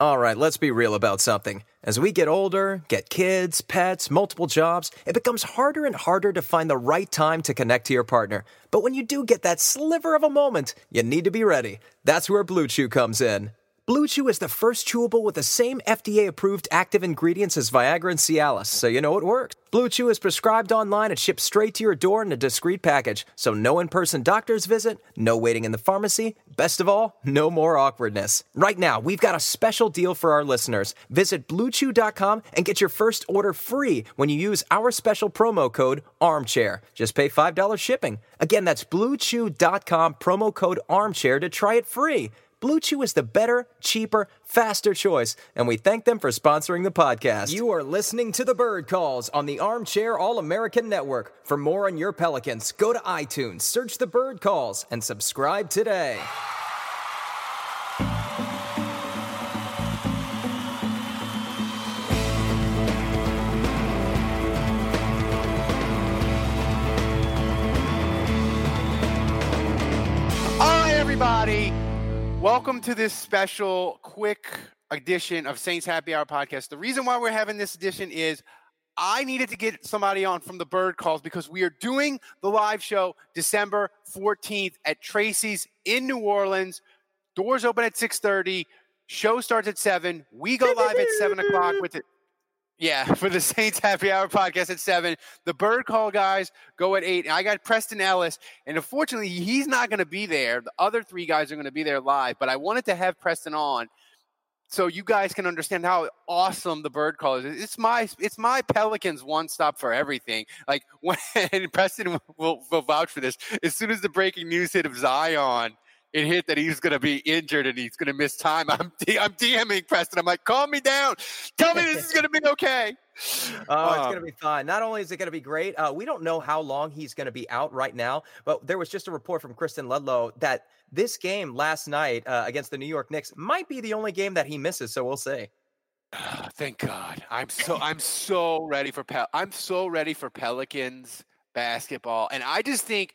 All right, let's be real about something. As we get older, get kids, pets, multiple jobs, it becomes harder and harder to find the right time to connect to your partner. But when you do get that sliver of a moment, you need to be ready. That's where Blue Chew comes in. Blue Chew is the first chewable with the same FDA approved active ingredients as Viagra and Cialis, so you know it works. Blue Chew is prescribed online and shipped straight to your door in a discreet package, so no in person doctor's visit, no waiting in the pharmacy, best of all, no more awkwardness. Right now, we've got a special deal for our listeners. Visit bluechew.com and get your first order free when you use our special promo code ARMCHAIR. Just pay $5 shipping. Again, that's bluechew.com promo code ARMCHAIR to try it free. Blue Chew is the better, cheaper, faster choice, and we thank them for sponsoring the podcast. You are listening to the Bird Calls on the Armchair All American Network. For more on your Pelicans, go to iTunes, search the Bird Calls, and subscribe today. Welcome to this special, quick edition of Saints Happy Hour podcast. The reason why we're having this edition is I needed to get somebody on from the Bird Calls because we are doing the live show December 14th at Tracy's in New Orleans. Doors open at 6:30. Show starts at 7. We go live at 7 o'clock with it. Yeah, for the Saints Happy Hour podcast at seven. The Bird Call guys go at eight. And I got Preston Ellis, and unfortunately, he's not going to be there. The other three guys are going to be there live, but I wanted to have Preston on so you guys can understand how awesome the Bird Call is. It's my it's my Pelicans one stop for everything. Like when Preston will, will vouch for this. As soon as the breaking news hit of Zion it hit that he's going to be injured and he's going to miss time. I'm D- I'm DMing Preston. I'm like, calm me down. Tell me this is going to be okay. Oh, it's going to be fine. Not only is it going to be great, uh, we don't know how long he's going to be out right now, but there was just a report from Kristen Ludlow that this game last night uh, against the New York Knicks might be the only game that he misses. So we'll see. thank God. I'm so I'm so ready for Pel- I'm so ready for Pelicans basketball, and I just think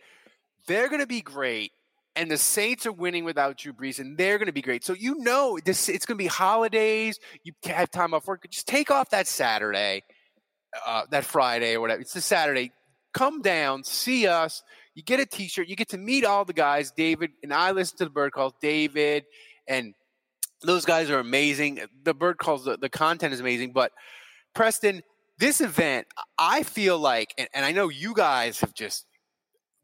they're going to be great and the Saints are winning without Drew Brees, and they're going to be great. So you know this it's going to be holidays. You have time off work. Just take off that Saturday, uh, that Friday or whatever. It's the Saturday. Come down, see us. You get a T-shirt. You get to meet all the guys. David and I listen to the Bird Calls. David and those guys are amazing. The Bird Calls. The, the content is amazing. But Preston, this event, I feel like, and, and I know you guys have just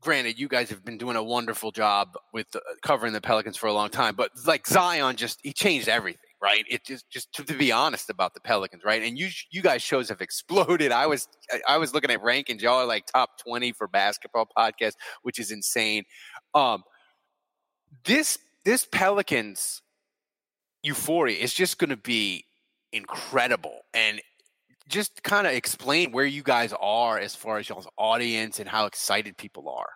granted, you guys have been doing a wonderful job with uh, covering the Pelicans for a long time, but like Zion just he changed everything, right? It just just to, to, be honest about the Pelicans, right? And you you guys shows have exploded. I was I was looking at rankings, y'all are like top twenty for basketball podcast, which is insane. Um, this this Pelicans euphoria is just going to be incredible and just kind of explain where you guys are as far as y'all's audience and how excited people are.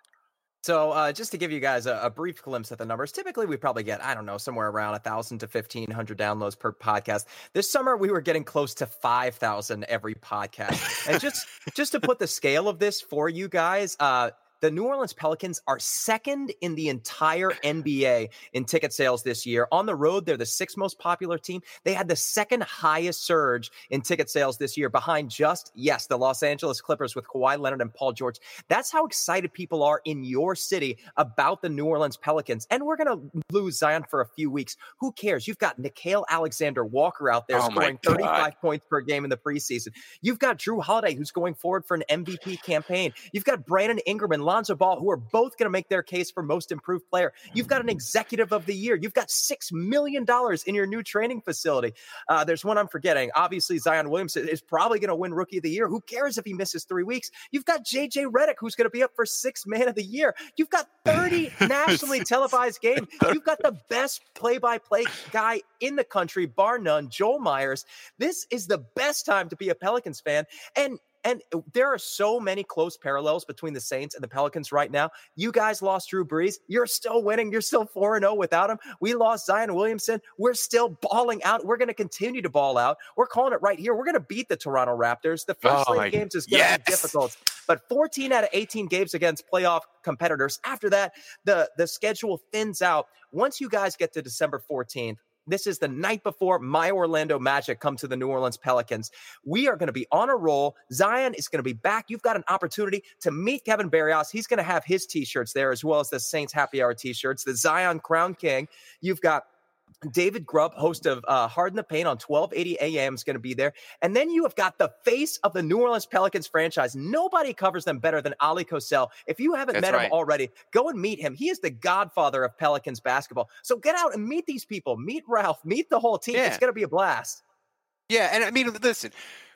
So, uh, just to give you guys a, a, brief glimpse at the numbers, typically we probably get, I don't know, somewhere around a thousand to fifteen hundred downloads per podcast. This summer we were getting close to five thousand every podcast. and just just to put the scale of this for you guys, uh, the New Orleans Pelicans are second in the entire NBA in ticket sales this year. On the road, they're the sixth most popular team. They had the second highest surge in ticket sales this year, behind just, yes, the Los Angeles Clippers with Kawhi Leonard and Paul George. That's how excited people are in your city about the New Orleans Pelicans. And we're going to lose Zion for a few weeks. Who cares? You've got Nickeil Alexander Walker out there oh scoring 35 points per game in the preseason. You've got Jrue Holiday, who's going forward for an MVP campaign. You've got Brandon Ingram and Lonzo Ball, who are both going to make their case for most improved player. You've got an executive of the year. You've got $6 million in your new training facility. Uh, there's one I'm forgetting. Obviously, Zion Williamson is probably going to win rookie of the year. Who cares if he misses three weeks? You've got JJ Redick, who's going to be up for six man of the year. You've got 30 nationally televised games. You've got the best play by play guy in the country, bar none, Joel Meyers. This is the best time to be a Pelicans fan. And And uh, there are so many close parallels between the Saints and the Pelicans right now. You guys lost Drew Brees. You're still winning. You're still 4 0 without him. We lost Zion Williamson. We're still balling out. We're going to continue to ball out. We're calling it right here. We're going to beat the Toronto Raptors. The first oh games is going to yes. be difficult, but 14 out of 18 games against playoff competitors. After that, the, the schedule thins out. Once you guys get to December 14th, this is the night before my Orlando Magic come to the New Orleans Pelicans. We are going to be on a roll. Zion is going to be back. You've got an opportunity to meet Kevin Barrios. He's going to have his t-shirts there as well as the Saints Happy Hour t-shirts, the Zion Crown King. You've got David Grubb, host of uh, Hard in the Paint on 1280 AM, is going to be there. And then you have got the face of the New Orleans Pelicans franchise. Nobody covers them better than Oleh Kosel. If you haven't That's met right. him already, go and meet him. He is the godfather of Pelicans basketball. So get out and meet these people. Meet Ralph. Meet the whole team. Yeah. It's going to be a blast. Yeah. And I mean, listen,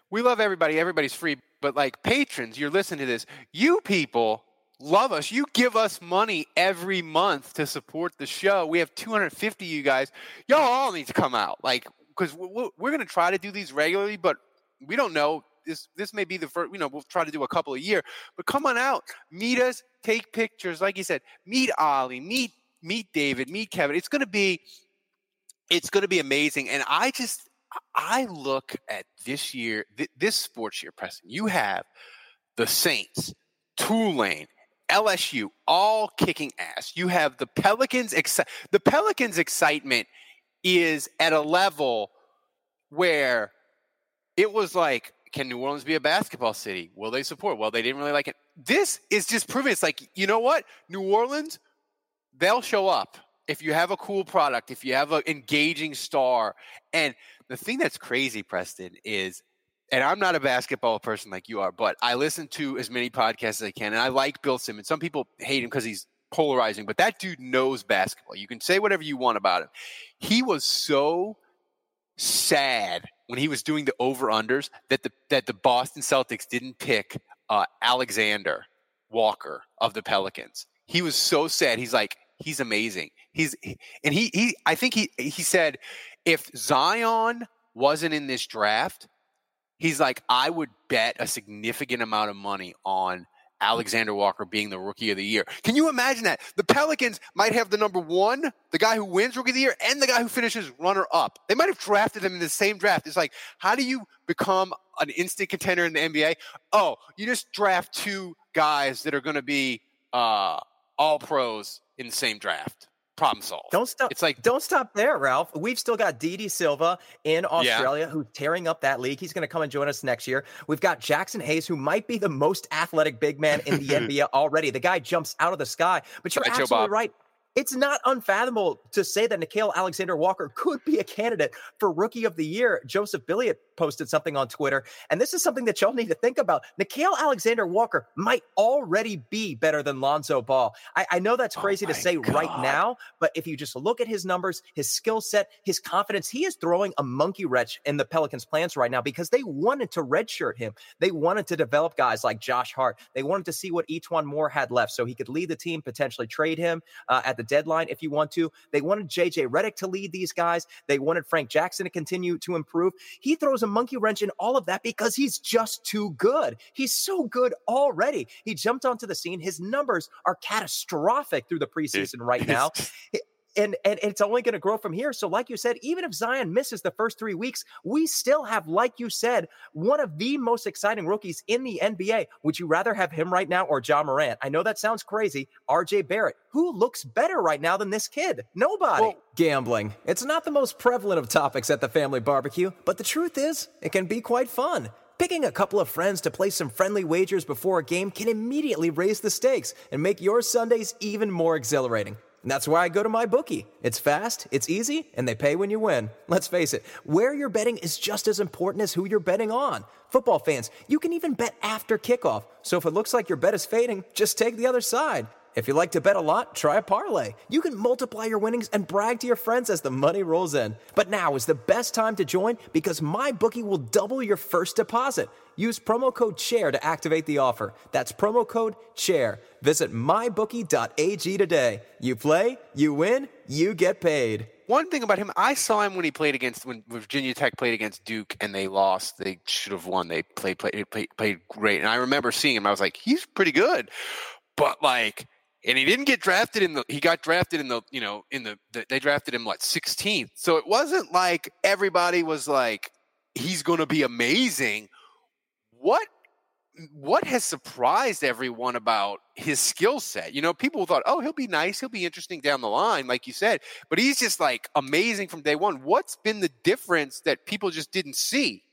we love everybody. Everybody's free. But like patrons, you're listening to this. You people love us. You give us money every month to support the show. We have 250 you guys. Y'all all need to come out, like, because we're, we're going to try to do these regularly, but we don't know. This this may be the first. You know, we'll try to do a couple a year. But come on out, meet us, take pictures. Like you said, meet Ollie, meet meet David, meet Kevin. It's going to be it's going to be amazing. And I just I look at this year, th- this sports year, Preston. You have the Saints, Tulane, LSU all kicking ass. You have the Pelicans. Exci- the Pelicans' excitement is at a level where it was like, can New Orleans be a basketball city? Will they support? Well, they didn't really like it. This is just proving it's like, you know what? New Orleans, they'll show up if you have a cool product, if you have an engaging star. And the thing that's crazy, Preston, is and I'm not a basketball person like you are, but I listen to as many podcasts as I can, and I like Bill Simmons. Some people hate him because he's polarizing, but that dude knows basketball. You can say whatever you want about him. He was so sad when he was doing the over unders that the that the Boston Celtics didn't pick uh, Alexander Walker of the Pelicans. He was so sad. He's like, he's amazing. He's and he he I think he he said if Zion wasn't in this draft, he's like, I would bet a significant amount of money on Alexander Walker being the rookie of the year. Can you imagine that? The Pelicans might have the number one, the guy who wins rookie of the year, and the guy who finishes runner up. They might have drafted him in the same draft. It's like, how do you become an instant contender in the NBA? Oh, you just draft two guys that are going to be uh, all pros in the same draft problem solved. Don't stop. It's like don't stop there, Ralph. We've still got Didi Silva in Australia yeah. who's tearing up that league. He's going to come and join us next year. We've got Jaxson Hayes, who might be the most athletic big man in the NBA already. The guy jumps out of the sky. But you're right, absolutely right it's not unfathomable to say that Nickeil Alexander Walker could be a candidate for Rookie of the Year. Joseph Billiott posted something on Twitter, and this is something that y'all need to think about. Nickeil Alexander Walker might already be better than Lonzo Ball. I, I know that's oh crazy oh to say God. right now, but if you just look at his numbers, his skill set, his confidence, he is throwing a monkey wrench in the Pelicans' plans right now because they wanted to redshirt him. They wanted to develop guys like Josh Hart. They wanted to see what E'Twaun Moore had left so he could lead the team, potentially trade him uh, at the deadline if you want to. They wanted JJ Redick to lead these guys. They wanted Frank Jackson to continue to improve. He throws a monkey wrench in all of that because he's just too good. He's so good already. He jumped onto the scene. His numbers are catastrophic through the preseason right now and, and it's only going to grow from here. So, like you said, even if Zion misses the first three weeks, we still have, like you said, one of the most exciting rookies in the NBA. Would you rather have him right now or Ja Morant? I know that sounds crazy. RJ Barrett, who looks better right now than this kid? Nobody. Well, gambling. It's not the most prevalent of topics at the family barbecue, but the truth is, it can be quite fun. Picking a couple of friends to play some friendly wagers before a game can immediately raise the stakes and make your Sundays even more exhilarating. That's why I go to my bookie. It's fast, it's easy, and they pay when you win. Let's face it, where you're betting is just as important as who you're betting on. Football fans, you can even bet after kickoff. So if it looks like your bet is fading, just take the other side. If you like to bet a lot, try a parlay. You can multiply your winnings and brag to your friends as the money rolls in. But now is the best time to join because my bookie will double your first deposit. Use promo code CHAIR to activate the offer. That's promo code CHAIR. Visit mybookie.ag today. You play, you win, you get paid. one thing about him, I saw him when he played against when Virginia Tech played against Duke and they lost. They should have won. They played played played, played great, and I remember seeing him. I was like, he's pretty good, but like. And he didn't get drafted in the. He got drafted in the. You know, in the. the they drafted him what 16th. So it wasn't like everybody was like, he's going to be amazing. What what has surprised everyone about his skill set? You know, people thought, oh, he'll be nice, he'll be interesting down the line, like you said, but he's just like amazing from day one. What's been the difference that people just didn't see?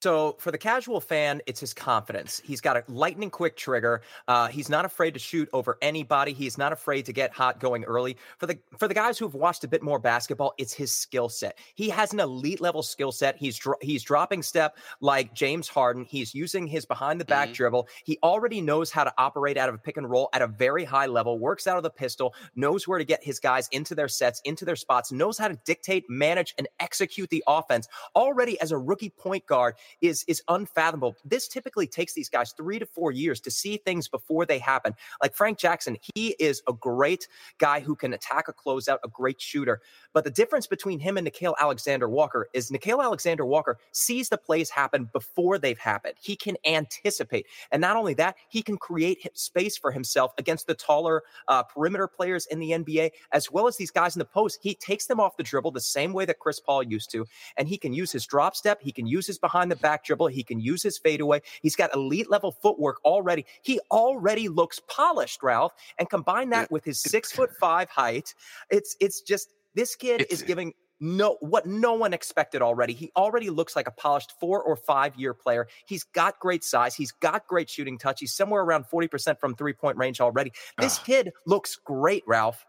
So for the casual fan, it's his confidence. He's got a lightning quick trigger. Uh, he's not afraid to shoot over anybody. He's not afraid to get hot going early. For the for the guys who have watched a bit more basketball, it's his skill set. He has an elite level skill set. He's dro- he's dropping step like James Harden. He's using his behind the back mm-hmm. dribble. He already knows how to operate out of a pick and roll at a very high level. Works out of the pistol. Knows where to get his guys into their sets, into their spots. Knows how to dictate, manage, and execute the offense. Already as a rookie point guard is is unfathomable. This typically takes these guys three to four years to see things before they happen. Like Frank Jackson, he is a great guy who can attack a closeout, a great shooter. But the difference between him and Nickeil Alexander Walker is Nickeil Alexander Walker sees the plays happen before they've happened. He can anticipate. And not only that, he can create space for himself against the taller uh, perimeter players in the NBA, as well as these guys in the post. He takes them off the dribble the same way that Chris Paul used to. And he can use his drop step, he can use his behind the back dribble, he can use his fadeaway. He's got elite level footwork already. He already looks polished, Ralph. And combine that with his six foot five height, it's it's just this kid it's, is giving no what no one expected already. He already looks like a polished four or five year player. He's got great size. He's got great shooting touch. He's somewhere around 40% from three point range already. This uh, kid looks great, Ralph.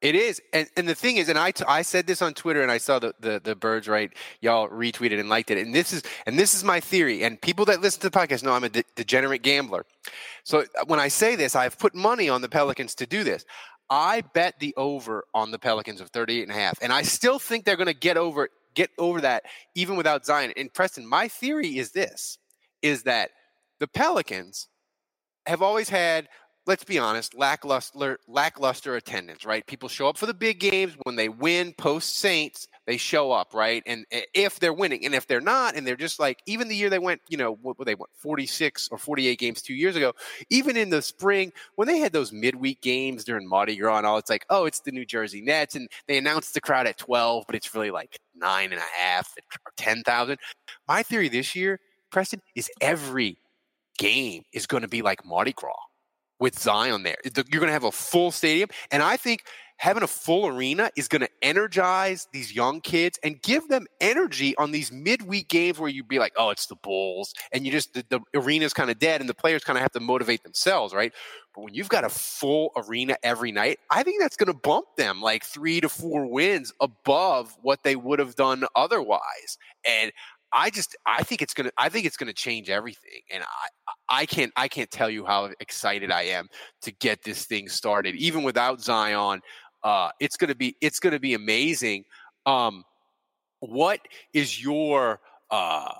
It is, and, and the thing is, and I, t- I said this on Twitter, and I saw the, the the Bird Writes. Y'all retweeted and liked it, and this is and this is my theory. And people that listen to the podcast know I'm a de- degenerate gambler. So uh, when I say this, I've put money on the Pelicans to do this. I bet the over on the Pelicans of 38 and a half. And I still think they're going to get over get over that even without Zion. And Preston, my theory is this is that the Pelicans have always had let's be honest, lackluster lackluster attendance, right? People show up for the big games when they win post Saints, they show up, right? And eh, if they're winning, and if they're not, and they're just like even the year they went, you know, what they went 46 or 48 games 2 years ago, even in the spring when they had those midweek games during Mardi Gras and all, it's like, oh, it's the New Jersey Nets and they announced the crowd at 12, but it's really like nine and a half or 10,000. My theory this year, Preston, is every game is going to be like Mardi Gras with Zion there. You're going to have a full stadium. And I think having a full arena is going to energize these young kids and give them energy on these midweek games where you'd be like, oh, it's the Bulls. And you just, the, the arena's kind of dead and the players kind of have to motivate themselves, right? But when you've got a full arena every night, I think that's going to bump them like three to four wins above what they would have done otherwise. And I just I think it's gonna I think it's gonna change everything, and I I can't I can't tell you how excited I am to get this thing started. Even without Zion, uh, it's gonna be it's gonna be amazing. Um, what is your uh,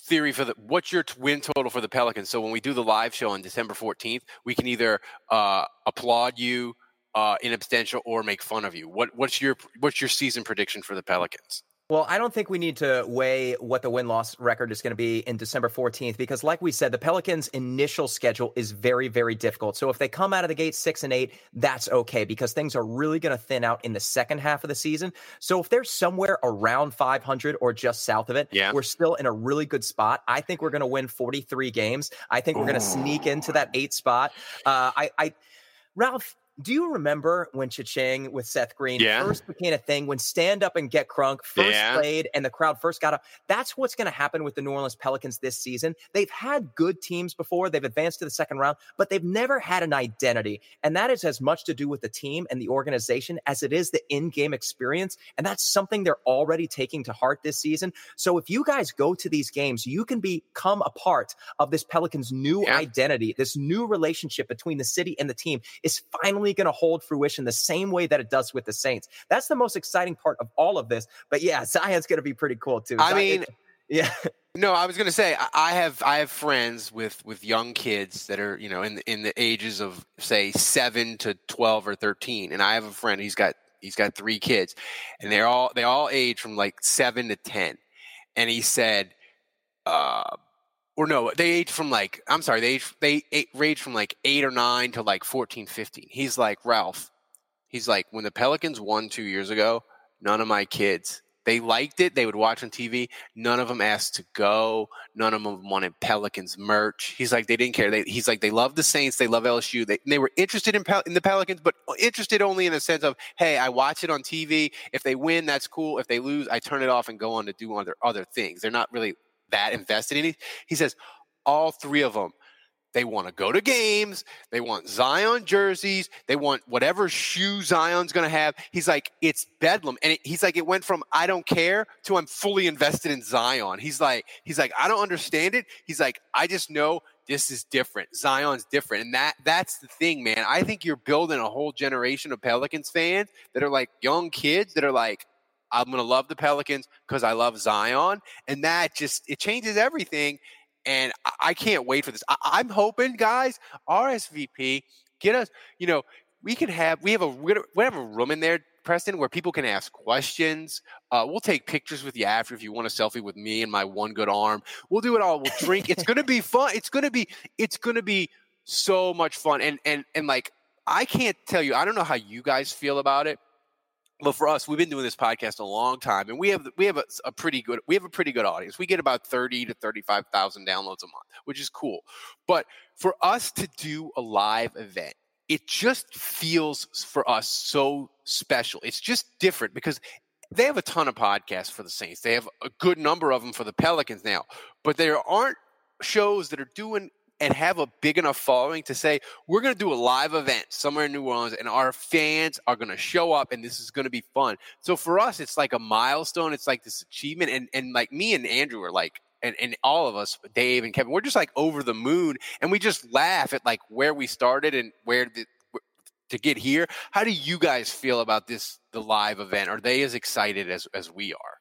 theory for the what's your win total for the Pelicans? So when we do the live show on December fourteenth, we can either uh, applaud you uh, in abstention or make fun of you. What what's your what's your season prediction for the Pelicans? Well, I don't think we need to weigh what the win loss record is going to be in December 14th because, like we said, the Pelicans' initial schedule is very, very difficult. So if they come out of the gate six and eight, that's okay because things are really going to thin out in the second half of the season. So if they're somewhere around 500 or just south of it, yeah. we're still in a really good spot. I think we're going to win 43 games. I think we're going to sneak into that eight spot. Uh, I, I, Ralph, do you remember when Cha-Ching with Seth Green yeah. first became a thing when stand up and get crunk first yeah. played and the crowd first got up? That's what's going to happen with the New Orleans Pelicans this season. They've had good teams before, they've advanced to the second round, but they've never had an identity. And that is as much to do with the team and the organization as it is the in game experience. And that's something they're already taking to heart this season. So if you guys go to these games, you can become a part of this Pelicans' new yeah. identity, this new relationship between the city and the team is finally going to hold fruition the same way that it does with the Saints. That's the most exciting part of all of this. But yeah, Zion's going to be pretty cool too. I mean, yeah. No, I was going to say I have I have friends with with young kids that are you know in the, in the ages of say seven to twelve or thirteen, and I have a friend he's got he's got three kids, and they're all they all age from like seven to ten, and he said, uh, or no, they age from like I'm sorry, they age, they range from like eight or nine to like 14, 15. He's like Ralph. He's like when the Pelicans won two years ago, none of my kids they liked it. They would watch on TV. None of them asked to go. None of them wanted Pelicans merch. He's like, they didn't care. They, he's like, they love the Saints. They love LSU. They, they were interested in, in the Pelicans, but interested only in the sense of, hey, I watch it on TV. If they win, that's cool. If they lose, I turn it off and go on to do other other things. They're not really that invested in it. He says all three of them they want to go to games. They want Zion jerseys. They want whatever shoe Zion's going to have. He's like, it's bedlam. And it, he's like, it went from I don't care to I'm fully invested in Zion. He's like, he's like, I don't understand it. He's like, I just know this is different. Zion's different. And that that's the thing, man. I think you're building a whole generation of Pelicans fans that are like young kids that are like, I'm going to love the Pelicans because I love Zion. And that just, it changes everything and I can't wait for this. I, am hoping, guys, RSVP get us. You know, we can have we have a we have a room in there, Preston, where people can ask questions. Uh, we'll take pictures with you after if you want a selfie with me and my one good arm. We'll do it all. We'll drink. it's gonna be fun. It's gonna be it's gonna be so much fun. And and and like I can't tell you. I don't know how you guys feel about it but for us, we've been doing this podcast a long time, and we have we have a, a, pretty good we have a pretty good audience. We get about thirty to thirty five thousand downloads a month, which is cool. But for us to do a live event, it just feels for us so special. It's just different because they have a ton of podcasts for the Saints. They have a good number of them for the Pelicans now, but there aren't shows that are doing and have a big enough following to say we're going to do a live event somewhere in New Orleans and our fans are going to show up and this is going to be fun. So for us it's like a milestone, it's like this achievement and and like me and Andrew are like and, and all of us, Dave and Kevin, we're just like over the moon and we just laugh at like where we started and where the, to get here. How do you guys feel about this the live event? Are they as excited as as we are?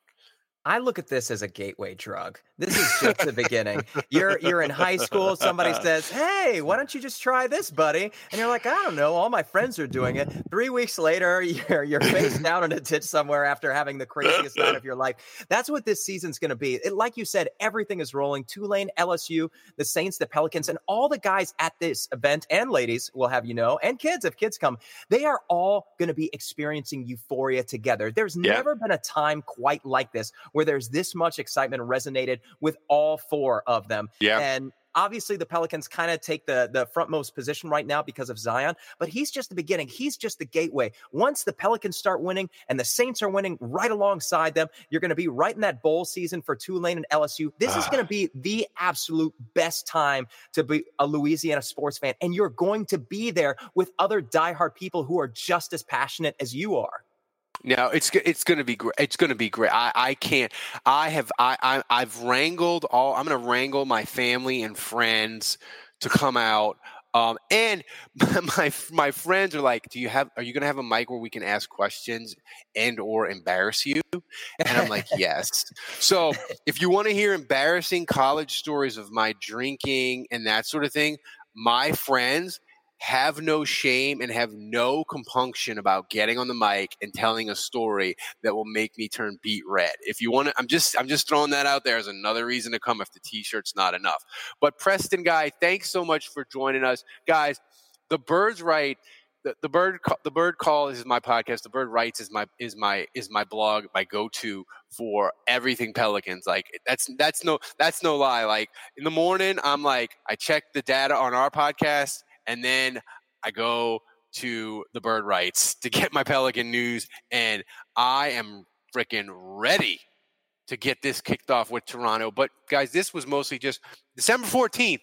I look at this as a gateway drug. This is just the beginning. You're you're in high school. Somebody says, "Hey, why don't you just try this, buddy?" And you're like, "I don't know. All my friends are doing it." Three weeks later, you're you're face down in a ditch somewhere after having the craziest night of your life. That's what this season's going to be. It, like you said, everything is rolling. Tulane, LSU, the Saints, the Pelicans, and all the guys at this event and ladies will have you know, and kids if kids come, they are all going to be experiencing euphoria together. There's yeah. never been a time quite like this where there's this much excitement resonated with all four of them. Yeah. And obviously the Pelicans kind of take the the frontmost position right now because of Zion, but he's just the beginning. He's just the gateway. Once the Pelicans start winning and the Saints are winning right alongside them, you're going to be right in that bowl season for Tulane and LSU. This is going to ah. be the absolute best time to be a Louisiana sports fan, and you're going to be there with other diehard people who are just as passionate as you are. No, it's it's going to be great. It's going to be great. I, I can't. I have I, I I've wrangled all. I'm going to wrangle my family and friends to come out. Um, and my my friends are like, "Do you have? Are you going to have a mic where we can ask questions and or embarrass you?" And I'm like, "Yes." So if you want to hear embarrassing college stories of my drinking and that sort of thing, my friends have no shame and have no compunction about getting on the mic and telling a story that will make me turn beet red. If you want to, I'm just I'm just throwing that out there as another reason to come if the t-shirt's not enough. But Preston guy, thanks so much for joining us. Guys, the Bird Writes the, the bird the bird call is my podcast the Bird Writes is my is my is my blog my go-to for everything pelicans like that's that's no that's no lie like in the morning i'm like i check the data on our podcast and then I go to the Bird Writes to get my pelican news, and I am freaking ready to get this kicked off with Toronto. But guys, this was mostly just December 14th.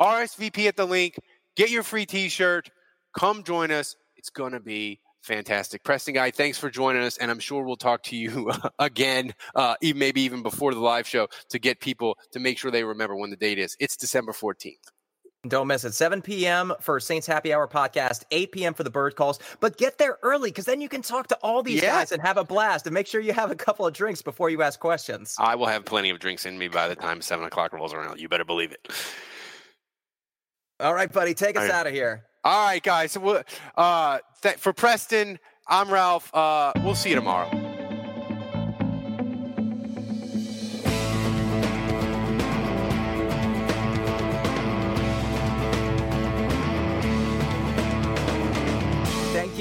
RSVP at the link. Get your free T-shirt. Come join us. It's gonna be fantastic. Preston guy, thanks for joining us, and I'm sure we'll talk to you again, uh, maybe even before the live show to get people to make sure they remember when the date is. It's December 14th. Don't miss it. 7 p.m. for Saints Happy Hour podcast, 8 p.m. for the bird calls. But get there early because then you can talk to all these yeah. guys and have a blast and make sure you have a couple of drinks before you ask questions. I will have plenty of drinks in me by the time 7 o'clock rolls around. You better believe it. All right, buddy. Take us right. out of here. All right, guys. So, uh, th- for Preston, I'm Ralph. Uh, we'll see you tomorrow.